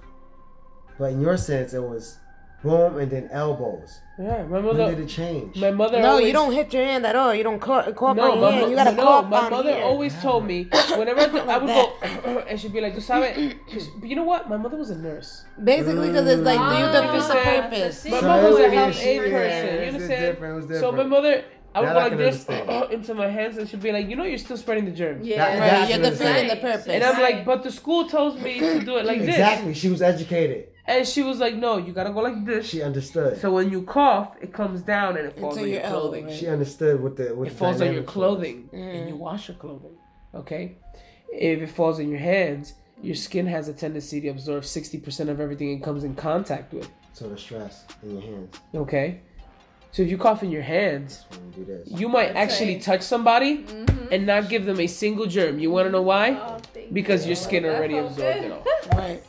But in your sense, it was boom and then elbows. Yeah, my When mother. did it change? My mother. No, always, you don't hit your hand at all. You don't cough, cough No, on my your hand. mo- You gotta no, cough my on mother here. always told me [coughs] whenever I, I would Like go, [coughs] and she'd be like, "Just it." But you know what? My mother was a nurse. Basically, because it's like, do you Ah, defeat the so- purpose? My So mother was a health she- aid person. You understand? different, it was So my mother, I would That go like this understand. into my hands, and she'd be like, "You know, you're still spreading the germs." Yeah. That- Right, that you're defeating the purpose. And I'm like, but the school tells me to do it like this. Exactly. She was educated. And she was like, no, you gotta go like this. She understood. So when you cough, it comes down and it falls Into on your your elbow, clothing. right? she understood what the what It the falls on your dynamics was. clothing, Mm. and you wash your clothing. Okay. If it falls in your hands, your skin has a tendency to absorb sixty percent of everything it comes in contact with. So the stress in your hands Okay. So if you cough in your hands, you you might That's actually right. touch somebody mm-hmm. and not give them a single germ. You want to know why? Oh, Because you. your skin That already absorbed good. it all. [laughs] Right.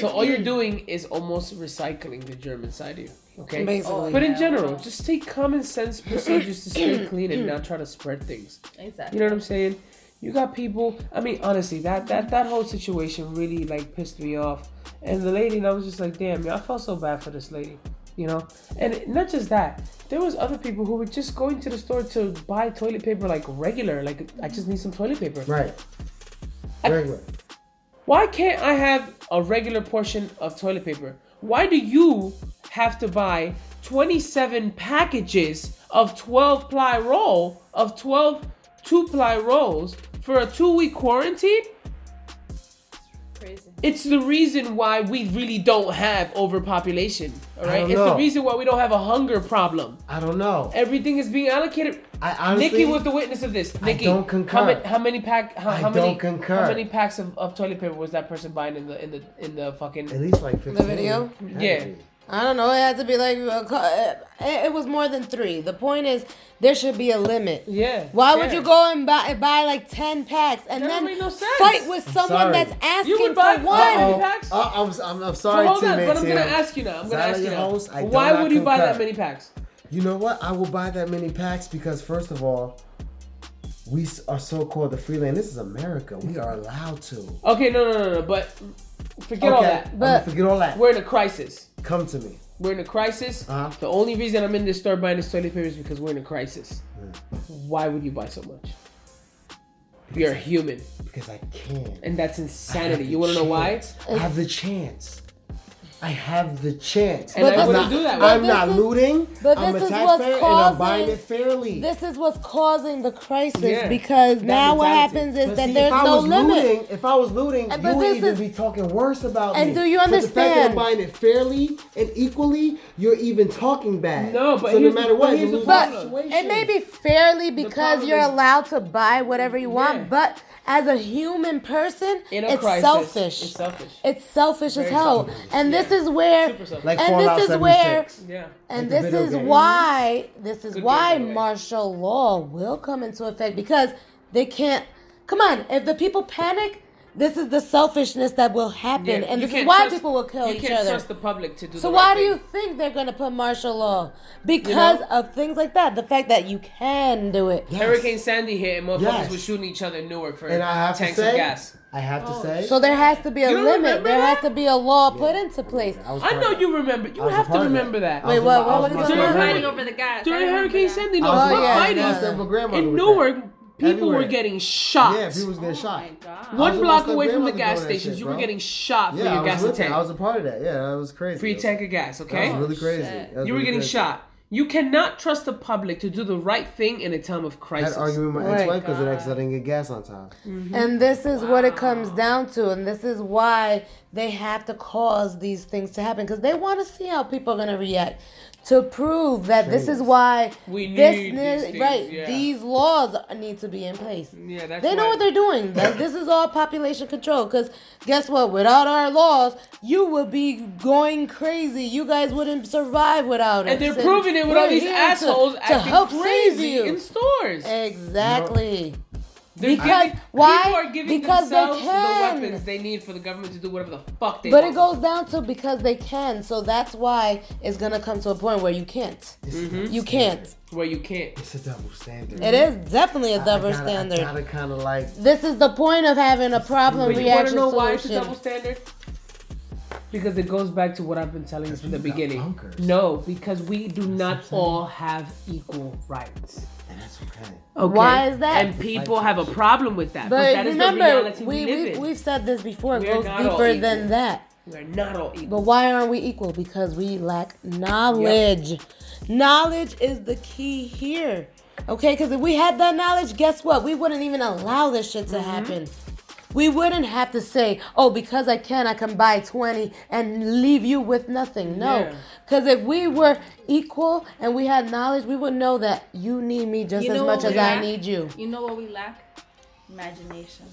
So all you're doing is almost recycling the germ inside you. Okay. Basically. But in oh, general, just take common sense procedures to stay [clears throat] clean and not try to spread things. Exactly. You know what I'm saying? You got people. I mean, honestly, that that that whole situation really like pissed me off. And the lady, and I was just like, damn, yo, I felt so bad for this lady. You know, and not just that. There was other people who were just going to the store to buy toilet paper like regular. Like, I just need some toilet paper. Right. I- Regular. Why can't I have a regular portion of toilet paper? Why do you have to buy 27 packages of 12 ply roll of 12 two ply rolls for a two week quarantine? Crazy. It's the reason why we really don't have overpopulation. All right, I right, don't it's the reason why we don't have a hunger problem. I don't know. Everything is being allocated. I honestly. Nikki was the witness of this. Nikki, don't concur. How many, how many pack? How, I how don't concur. How many packs of, of toilet paper was that person buying in the in the in the fucking? At least like 15. video? Had Yeah. Be. I don't know. It had to be like a co- it it was more than three. The point is there should be a limit. Yeah. Why would you go and buy buy like ten packs and That don't then make no sense. fight with someone that's asking You would buy- for Uh-oh. one? many packs? Uh, I'm, I'm, I'm So sorry, hold on, but I'm gonna ask you now. I'm gonna ask you your now. host, Why would you buy that many packs? You know what? I will buy that many packs because first of all, we are so called the freeland. This is America. We are allowed to. Okay, no, no, no, no. But forget all that. But- forget all that. We're in a crisis. Come to me. We're in a crisis. Uh-huh. The only reason I'm in this store buying this toilet paper is because we're in a crisis. Why would you buy so much? You're a human, Because I can. and that's insanity. You want to know why? I have the chance. I have the chance. And I I'm wouldn't do that. I'm But not this is- looting. but I'm this a is what's taxpayer and I'm buying causing- it fairly. This is what's causing the crisis Yeah, because that now what happens is But that see, there's no limit. looting, if I was looting, and, you would even is- be talking worse about And me. do you But the fact that I'm understand? buying it fairly and equally, you're even talking bad. No, but so no matter what, but it's a here's the losing problem. But situation. it may be fairly because you're is- allowed to buy whatever you want, Yeah. but as a human person, In a it's crisis, selfish. It's selfish. It's selfish as hell. selfish. And this Yeah. is where like and this is 76. yeah. and the this is game. why this is Good why game, by the way. martial law will come into effect because they can't come on, if the people panic, This is the selfishness that will happen, Yeah, and this is why trust- people will kill each other. you can't trust the public to do So the why right do you thing. think they're gonna put martial law? Because of things like that. The fact that you can do it. Hurricane Sandy hit and motherfuckers Yes. were shooting each other in Newark for And I have to tanks of gas. I have to oh. say, So there has to be a limit. There that? has to be a law put into place. was I know of you remember. You I was a have to part of that. remember that. I was Wait, in what- my- I what in was my it? They were grandmother- fighting over the gas. I During remember Hurricane that. Sandy, no, I was fuck in my- fighting. I was in my grandmother In with Newark, that. People were getting shot. Yeah, people was getting oh shot. Oh my God. One block away from the gas stations, shit, you were getting shot for Yeah, your I was gas with it. tank. I was a part of that. Yeah, that was crazy. for your tank of gas, okay? That was really crazy. shit. That was You were getting crazy. shot. You cannot trust the public to do the right thing in a time of I had crisis. an argument with my oh Right. ex-wife because the ex I didn't get gas on time. Mm-hmm. And this is what it comes down to, and this is why they have to cause these things to happen because they want to see how people are going to react to prove that this is why We this need ne- these things, right yeah. these laws need to be in place. Yeah, that's They know why- what they're doing. [laughs] Like, this is all population control. Because guess what? Without our laws, you would be going crazy. You guys wouldn't survive without it. And they're So proving it with all these here to- assholes to, acting help save crazy you. in stores. Exactly. They're Because- giving, why? People are giving Because they can. the weapons they need for the government to do whatever the fuck they want. But want. it goes down to because they can. So that's why it's gonna come to a point where you can't. Mm-hmm. You can't. where you can't. It's a double standard. It is definitely a double gotta- standard. I gotta kind of like. This is the point of having a problem But you want to reaction know why it's a double standard? Because it goes back to what I've been telling you from the beginning. bunkers. No, because we do not all have equal rights. And that's okay. Okay? Why is that? And people have a problem with that. But, But that is the remember, reality we, we live we, in. we've said this before. It We are goes not all deeper equal. than that. We're not all equal. But why aren't we equal? Because we lack knowledge. Knowledge is the key here. Okay? Because if we had that knowledge, guess what? We wouldn't even allow this shit to Mm-hmm. happen. We wouldn't have to say, oh, because I can, I can buy 20 and leave you with nothing. No. Yeah. Because if we were equal and we had knowledge, we would know that you need me just You as much as we I need you. You know what we lack? Imagination.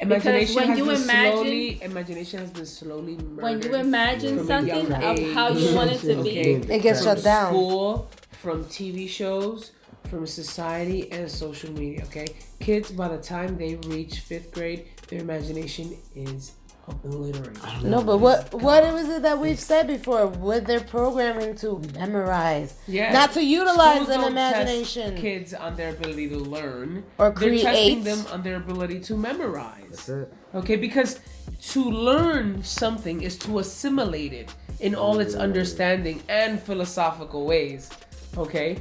Imagination when has you been imagine- slowly, imagination has been slowly. When you imagine something of how you age. want it to Okay. be, It gets shut down. school, from TV shows, from society and social media. Okay, kids by the time they reach fifth grade, their imagination is obliterated. No, but what what was it that we've said before? With their programming to memorize, Yeah, not to utilize Schools an don't test imagination. Kids on their ability to learn, Or create. They're testing them on their ability to memorize. That's it. Okay, because to learn something is to assimilate it in all its mm. understanding and philosophical ways. Okay?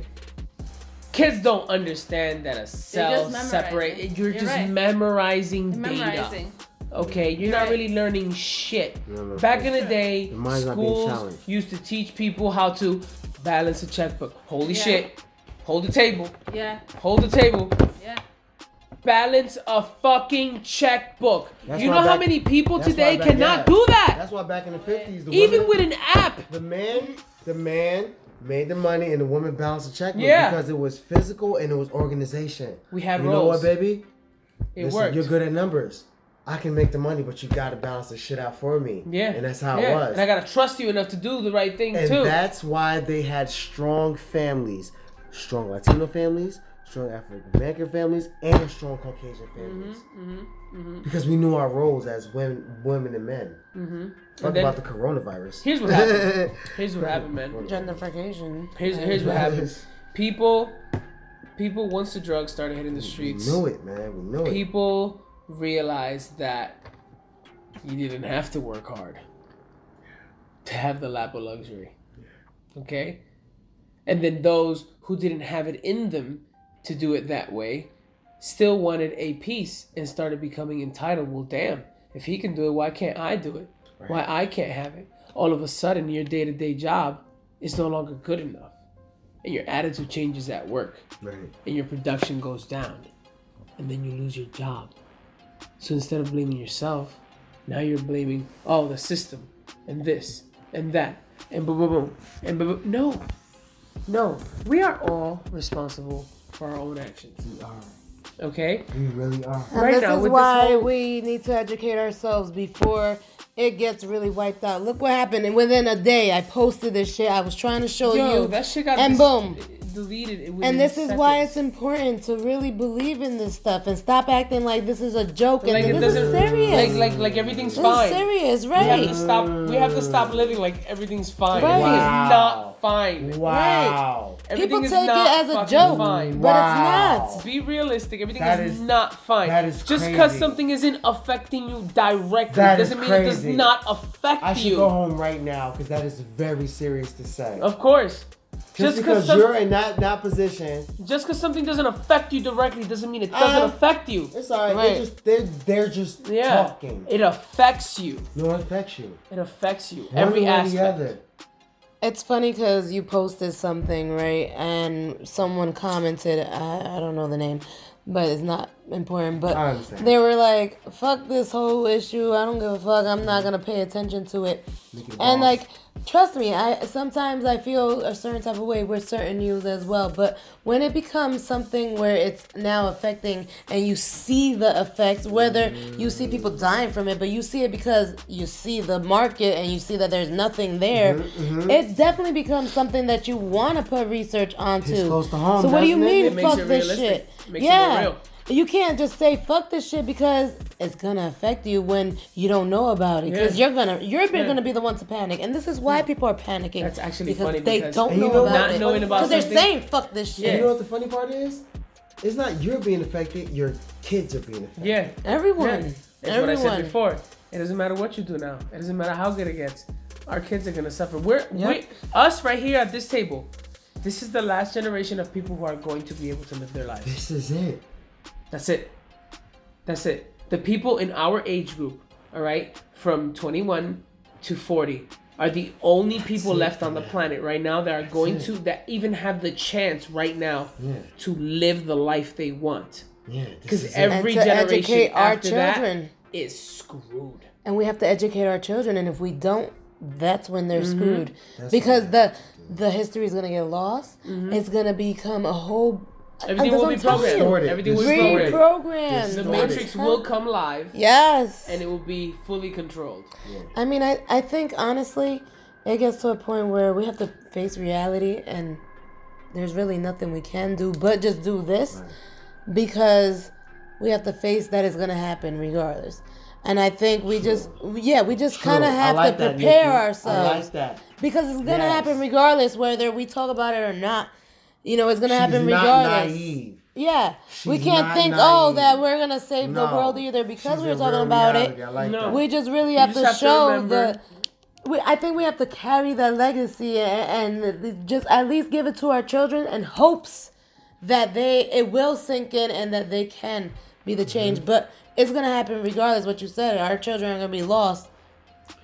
Kids don't understand that a cell memorizing. separate. You're, You're just right. memorizing data. memorizing. Okay, you're not right. really learning shit. No, no, Back in the day, Your mind's not being schools used to teach people how to balance a checkbook. Holy Yeah. shit. Hold the table. Yeah, Hold the table. yeah. Balance a fucking checkbook. That's you why know how many people today back- cannot yeah. do that? That's why back in the fifties, Even women, with an app. the man, the man made the money and the woman balanced the checkbook Yeah. because it was physical and it was organization. We had you know what, baby? It Listen, worked. You're good at numbers. I can make the money, but you gotta balance the shit out for me. Yeah. and that's how yeah. it was. And I gotta trust you enough to do the right thing And too. that's why they had strong families, strong Latino families, strong African American families, and strong Caucasian families. Mm-hmm, Because we knew our roles as women, women and men. Mm-hmm. Fuck And then- about the coronavirus. Here's what happened. [laughs] Here's what happened, man. Gentrification. Here's here's what happened. People, people once the drugs started hitting the streets, we streets, knew it, man. We knew it. people realized that you didn't have to work hard to have the lap of luxury. Okay? And then those who didn't have it in them to do it that way still wanted a piece and started becoming entitled. Well, damn, if he can do it, why can't I do it? Why I can't have it? All of a sudden, your day to day job is no longer good enough. And your attitude changes at work Right. and your production goes down and then you lose your job. So instead of blaming yourself, now you're blaming oh the system and this and that and boom boom boom and boom, boom. no no we are all responsible for our own actions We are. okay We really are. And Right this now, is with this why whole- we need to educate ourselves before it gets really wiped out. Look what happened. And within a day, I posted this shit. I was trying to show Yo, you. that shit got and dis- boom. deleted it. And within this is why it's important to really believe in this stuff and stop acting like this is a joke and like this is serious. like like like everything's this fine. is serious, We have to stop. We have to stop living like everything's fine. Right. Everything Wow. is not fine. Wow. Everything People is take it not as a joke, Fine. but Wow. it's not. Be realistic. Everything That is, is- not fine. that is Just because something isn't affecting you directly That is doesn't mean it does not affect you. I should you. go home right now because that is very serious to say. Of course. just Just because some- you're in that that position, Just because something doesn't affect you directly doesn't mean it doesn't Uh, affect you. it's alright. Right. They're just they're they're just Yeah. talking. It affects you. No, it affects you. It affects you. One Every way or the aspect. other. It's funny because you posted something, right? And someone commented, I, I don't know the name, but it's not important. But they were like, fuck this whole issue. I don't give a fuck. I'm not going to pay attention to it. Make And boss. like, trust me, I sometimes I feel a certain type of way with certain news as well. But when it becomes something where it's now affecting and you see the effects, whether you see people dying from it, but you see it because you see the market and you see that there's nothing there, Mm-hmm, it definitely becomes something that you want to put research onto. Hits close to home, so what do you doesn't it? mean makes fuck it this realistic. shit? It makes it more yeah. Real. You can't just say fuck this shit because it's gonna affect you when you don't know about it. Because Yeah. you're gonna you're Yeah. gonna be the one to panic, and this is why people are panicking. That's actually because funny they because- don't And you know know about Not it. because they're saying fuck this And shit. you know what the funny part is? It's not you're being affected. Your kids are being affected. Yeah. Everyone, Yeah. That's what I said before. It doesn't matter what you do now. It doesn't matter how good it gets. Our kids are gonna suffer. We're Yep. we us right here at this table. This is the last generation of people who are going to be able to live their lives. This is it. That's it. That's it. The people in our age group, all right, from 21 to 40, are the only people it, left on the planet right now that are going it. to that even have the chance right now Yeah. to live the life they want. Yeah. Because is every to generation educate our after that children. is screwed. and we have to educate our children and if we don't that's when they're Mm-hmm. screwed That's because the the history is gonna get lost it's gonna become a whole Everything will be I'm telling you. programmed. Distorted. Everything will be programmed. The Matrix will come live yes and it will be fully controlled. i mean I, I think honestly it gets to a point where we have to face reality and there's really nothing we can do but just do this because we have to face that it's gonna happen regardless and i think we just yeah we just kind of have like to prepare Nikki. ourselves I like that. because it's gonna Yes. happen regardless whether we talk about it or not. You know, it's gonna She's happen not regardless. naive. Yeah, we can't not think, oh, that we're gonna save the world either because She's we were a talking about reality. it. Like No. We just really have just to have show remember- the. We, I think we have to carry that legacy and, and just at least give it to our children and hopes that they it will sink in and that they can be the change. Mm-hmm. But it's gonna happen regardless. What you said, our children are gonna be lost,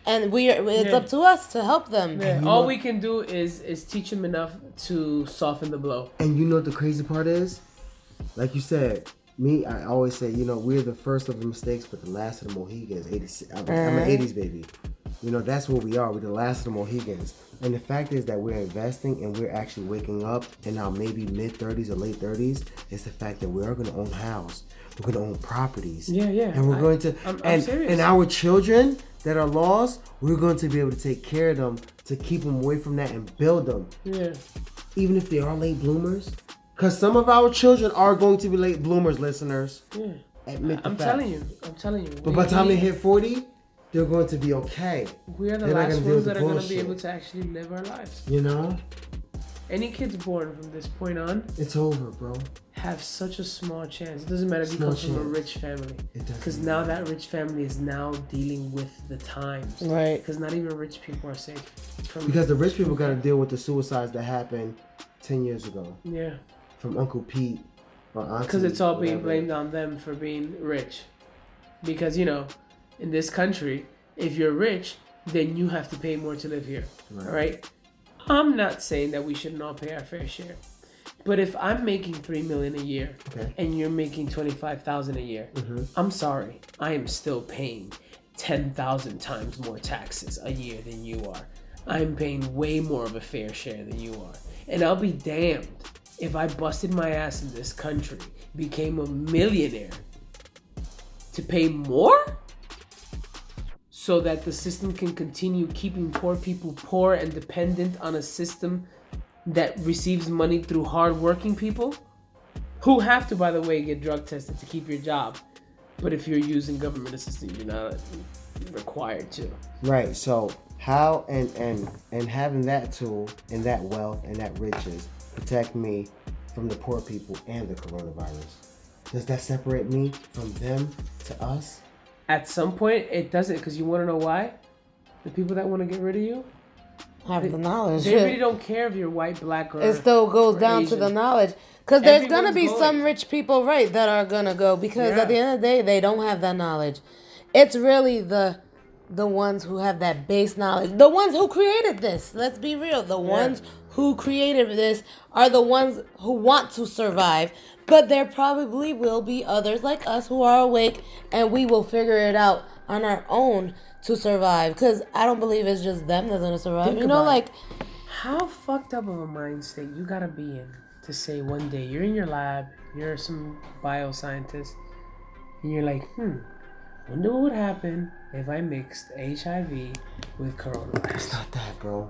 and we are. It's Yeah. up to us to help them. Yeah, all we can do is is teach them enough to soften the blow. And you know what the crazy part is? Like you said, me, I always say, you know, we're the first of the mistakes, but the last of the Mohegans. 86, I'm, I'm an uh-huh. 80s baby. You know, that's what we are. We're the last of the Mohegans. And the fact is that we're investing and we're actually waking up in our maybe mid 30s or late 30s. It's the fact that we are going to own a house. We're going to own properties. Yeah, yeah. And we're I- going to, I'm- I'm and, serious. and our children that are lost, we're going to be able to take care of them to keep them away from that and build them Yeah. even if they are late bloomers. Because some of our children are going to be late bloomers, listeners. Yeah. Admit the I'm fact. telling you. I'm telling you. But by the time they hit 40, they're going to be okay. we are the they're last ones that are going to be able to actually live our lives. You know? Any kids born from this point on It's over, bro. have such a small chance. It doesn't matter if you Small come from a rich family. It doesn't Because now that rich family is now dealing with the times. Right. Because not even rich people are safe. From, Because the rich people got to deal with the suicides that happened 10 years ago yeah. from Uncle Pete or Auntie. Because it's all being blamed on them for being rich. Because, you know, in this country, if you're rich, then you have to pay more to live here. Right. All right? I'm not saying that we shouldn't all pay our fair share. But if I'm making 3 million a year Okay. and you're making 25,000 a year, Mhm. I'm sorry. I am still paying 10,000 times more taxes a year than you are. I'm paying way more of a fair share than you are. And I'll be damned if I busted my ass in this country, became a millionaire to pay more so that the system can continue keeping poor people poor and dependent on a system that receives money through hardworking people who have to, by the way, get drug tested to keep your job. But if you're using government assistance, you're not required to. Right. So how and and and having that tool and that wealth and that riches protect me from the poor people and the coronavirus. Does that separate me from them to us? At some point, it doesn't, because you want to know why? The people that want to get rid of you, Have the knowledge. they really don't care if you're white, black, or. It still goes down to the knowledge. Because there's gonna be going. some rich people, right, that are gonna go because Yeah. at the end of the day, they don't have that knowledge. It's really the the ones who have that base knowledge, the ones who created this. Let's be real. The ones who created this are the ones who want to survive. But there probably will be others like us who are awake, and we will figure it out on our own to survive. Because I don't believe it's just them that's gonna survive. Think you know, about like How fucked up of a mind state you gotta be in to say one day you're in your lab, you're some bioscientist, and you're like, hmm, wonder what would happen if I mixed HIV with coronavirus. It's not that, bro.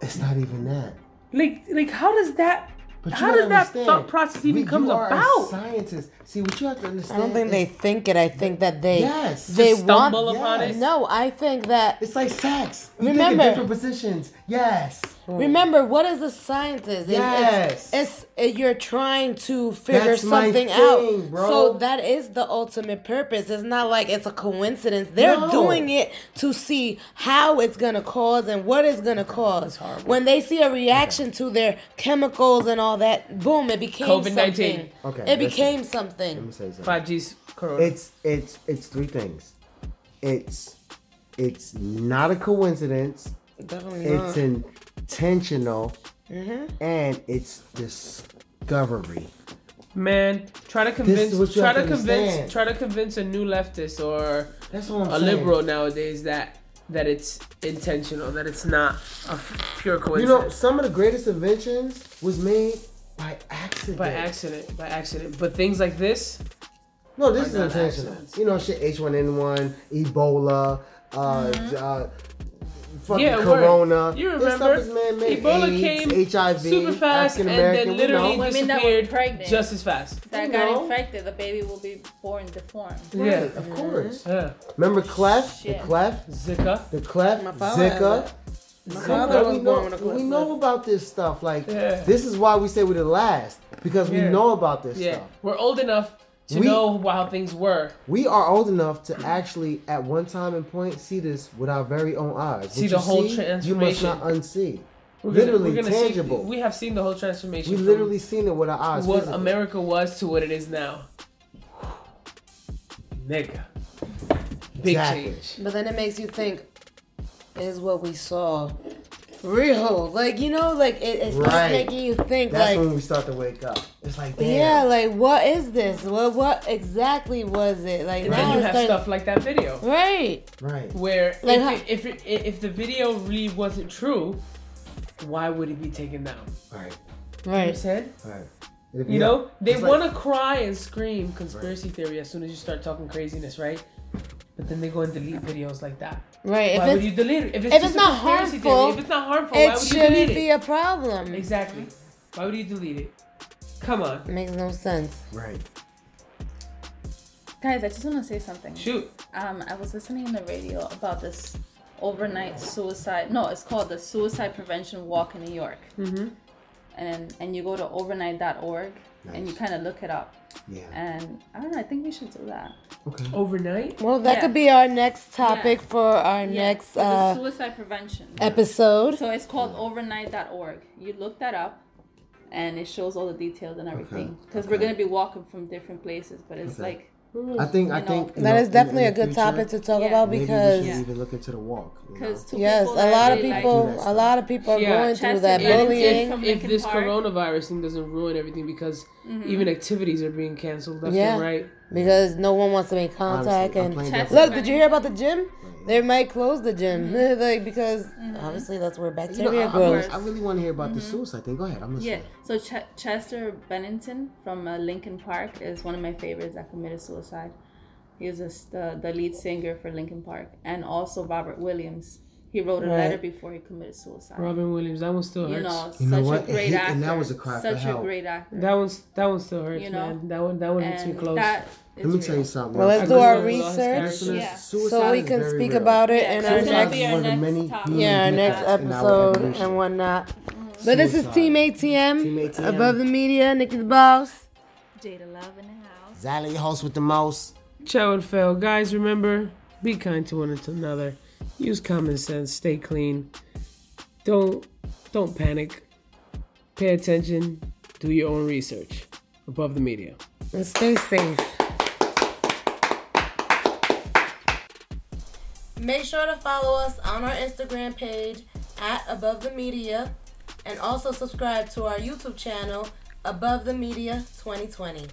It's not even that. Like, like how does that? But you how gotta does that thought process even we- come you are a about? Scientists. See what you have to I understand. don't think they think it. I think that they Yes. they Just stumble want. upon Yes. it. No, I think that It's like sex. You Remember- think in different positions. Yes. Remember what is a scientist? Yes. It's, it's it, you're trying to figure That's my something thing, out. bro. So that is the ultimate purpose. It's not like it's a coincidence. They're No. doing it to see how it's gonna cause and what it's gonna cause. When they see a reaction to their chemicals and all that, boom, it became COVID-19. something. Okay, It became Let something. Five G's corona. It's it's it's three things. It's it's not a coincidence. Definitely It's not. Intentional, Mm-hmm. and it's discovery. Man, try to convince, try to to convince, try to convince a new leftist or That's what I'm a saying. liberal nowadays that that it's intentional, that it's not a pure coincidence. You know, some of the greatest inventions was made by accident. by accident, by accident. But things like this, No, this is intentional. accidents. You know, shit, H1N1, Ebola, uh, uh fucking Mm-hmm. Yeah, word. Corona. You This stuff remember, is man-made. Ebola AIDS, came HIV, super fast and then literally you know. Women that were disappeared pregnant. just as fast. that You got know. infected, the baby will be born deformed. Yeah, of course. yeah. Remember Clef? Shit. The Clef? Zika. The Clef? My Zika? that. My Zika, we know, with we know about this stuff. Like, Yeah. this is why we say we're the last. Because we Yeah. know about this Yeah, stuff. we're old enough to We- know how things were. We are old enough to actually, at one time and point, see this with our very own eyes. See What the you whole see, You must not unsee. We're gonna- literally we're gonna tangible. See, we have seen the whole transformation. we from literally seen it with our eyes. what physically. America was to what it is now. Nigga. Big Exactly. change. But then it makes you think, is what we saw real? Like, you know, like it, it starts Right. making you think, That's like, when we start to wake up. It's like, damn. yeah, like, what is this? What what exactly was it? Like, And now then you have starting- stuff like that video. Right. Right. Where Like if, how- it, if, it, if the video really wasn't true, why would it be taken down? Right. Right. You know what I'm Right. saying? Right. It'd be You know, they want to cry and scream conspiracy theory as soon as you start talking craziness, right? But then they go and delete videos like that. Right. If why would you delete it? If it's, if it's not harmful, theory, if it's not harmful, why it would you shouldn't be a problem. Exactly. Why would you delete it? Come on, Makes no sense. Right. Guys, I just want to say something. shoot. Um, I was listening on the radio about this overnight suicide. No, it's called the Suicide Prevention Walk in New York. Mm-hmm. And and you go to overnight.org and you kind of look it up. Yeah. And I don't know. I think we should do that. Okay. Overnight. Well, that Yeah. could be our next topic Yeah. for our Yeah, next for the uh, suicide prevention. episode. So it's called overnight.org. You look that up, and it shows all the details and everything. Because we're gonna be walking from different places, but it's Okay. like I think. I You think you That know, is definitely in a good future, topic to talk Yeah. about Maybe we should Yeah. even look into the walk. you know? because two yes, people a lot of people, do a lot of people are Yeah. going through that bullying. from if this coronavirus thing doesn't ruin everything because Mm-hmm. even activities are being canceled left Yeah. and right. because no one wants to make contact Honestly, and playing Chester devil's look did you hear about the gym mm-hmm. they might close the gym mm-hmm. [laughs] like because obviously that's where You know, bacteria I, I, grows I really want to hear about the suicide thing. Go ahead. I'm Yeah. listening. So Ch- Chester Bennington from uh, Linkin Park is one of my favorites that committed suicide. He was a s the, the lead singer for Linkin Park, and also Robert Williams. He wrote a Right. letter before he committed suicide. Robin Williams. That one still you hurts. know, You know such what? a It great hit- actor. and that was a cry for Such a help. great actor. That one's that one still hurts, You know? man. That one that one hits me close. that is Let me tell real. you something. Well, let's I do our know we lost research Yeah. So we can speak real. about it Yeah, in our next our one of the next many topic. yeah our next have in our episode evolution. and whatnot. But this is Team ATM, Team ATM. above the media. Nikki the boss. Jada Love in the house. Zally, your host with the most. Chow and Phil. Guys, remember, be kind to one another. Use common sense. Stay clean. Don't don't panic. Pay attention. Do your own research. Above the media. And stay safe. Make sure to follow us on our Instagram page at Above the Media and also subscribe to our YouTube channel, Above the Media 2020.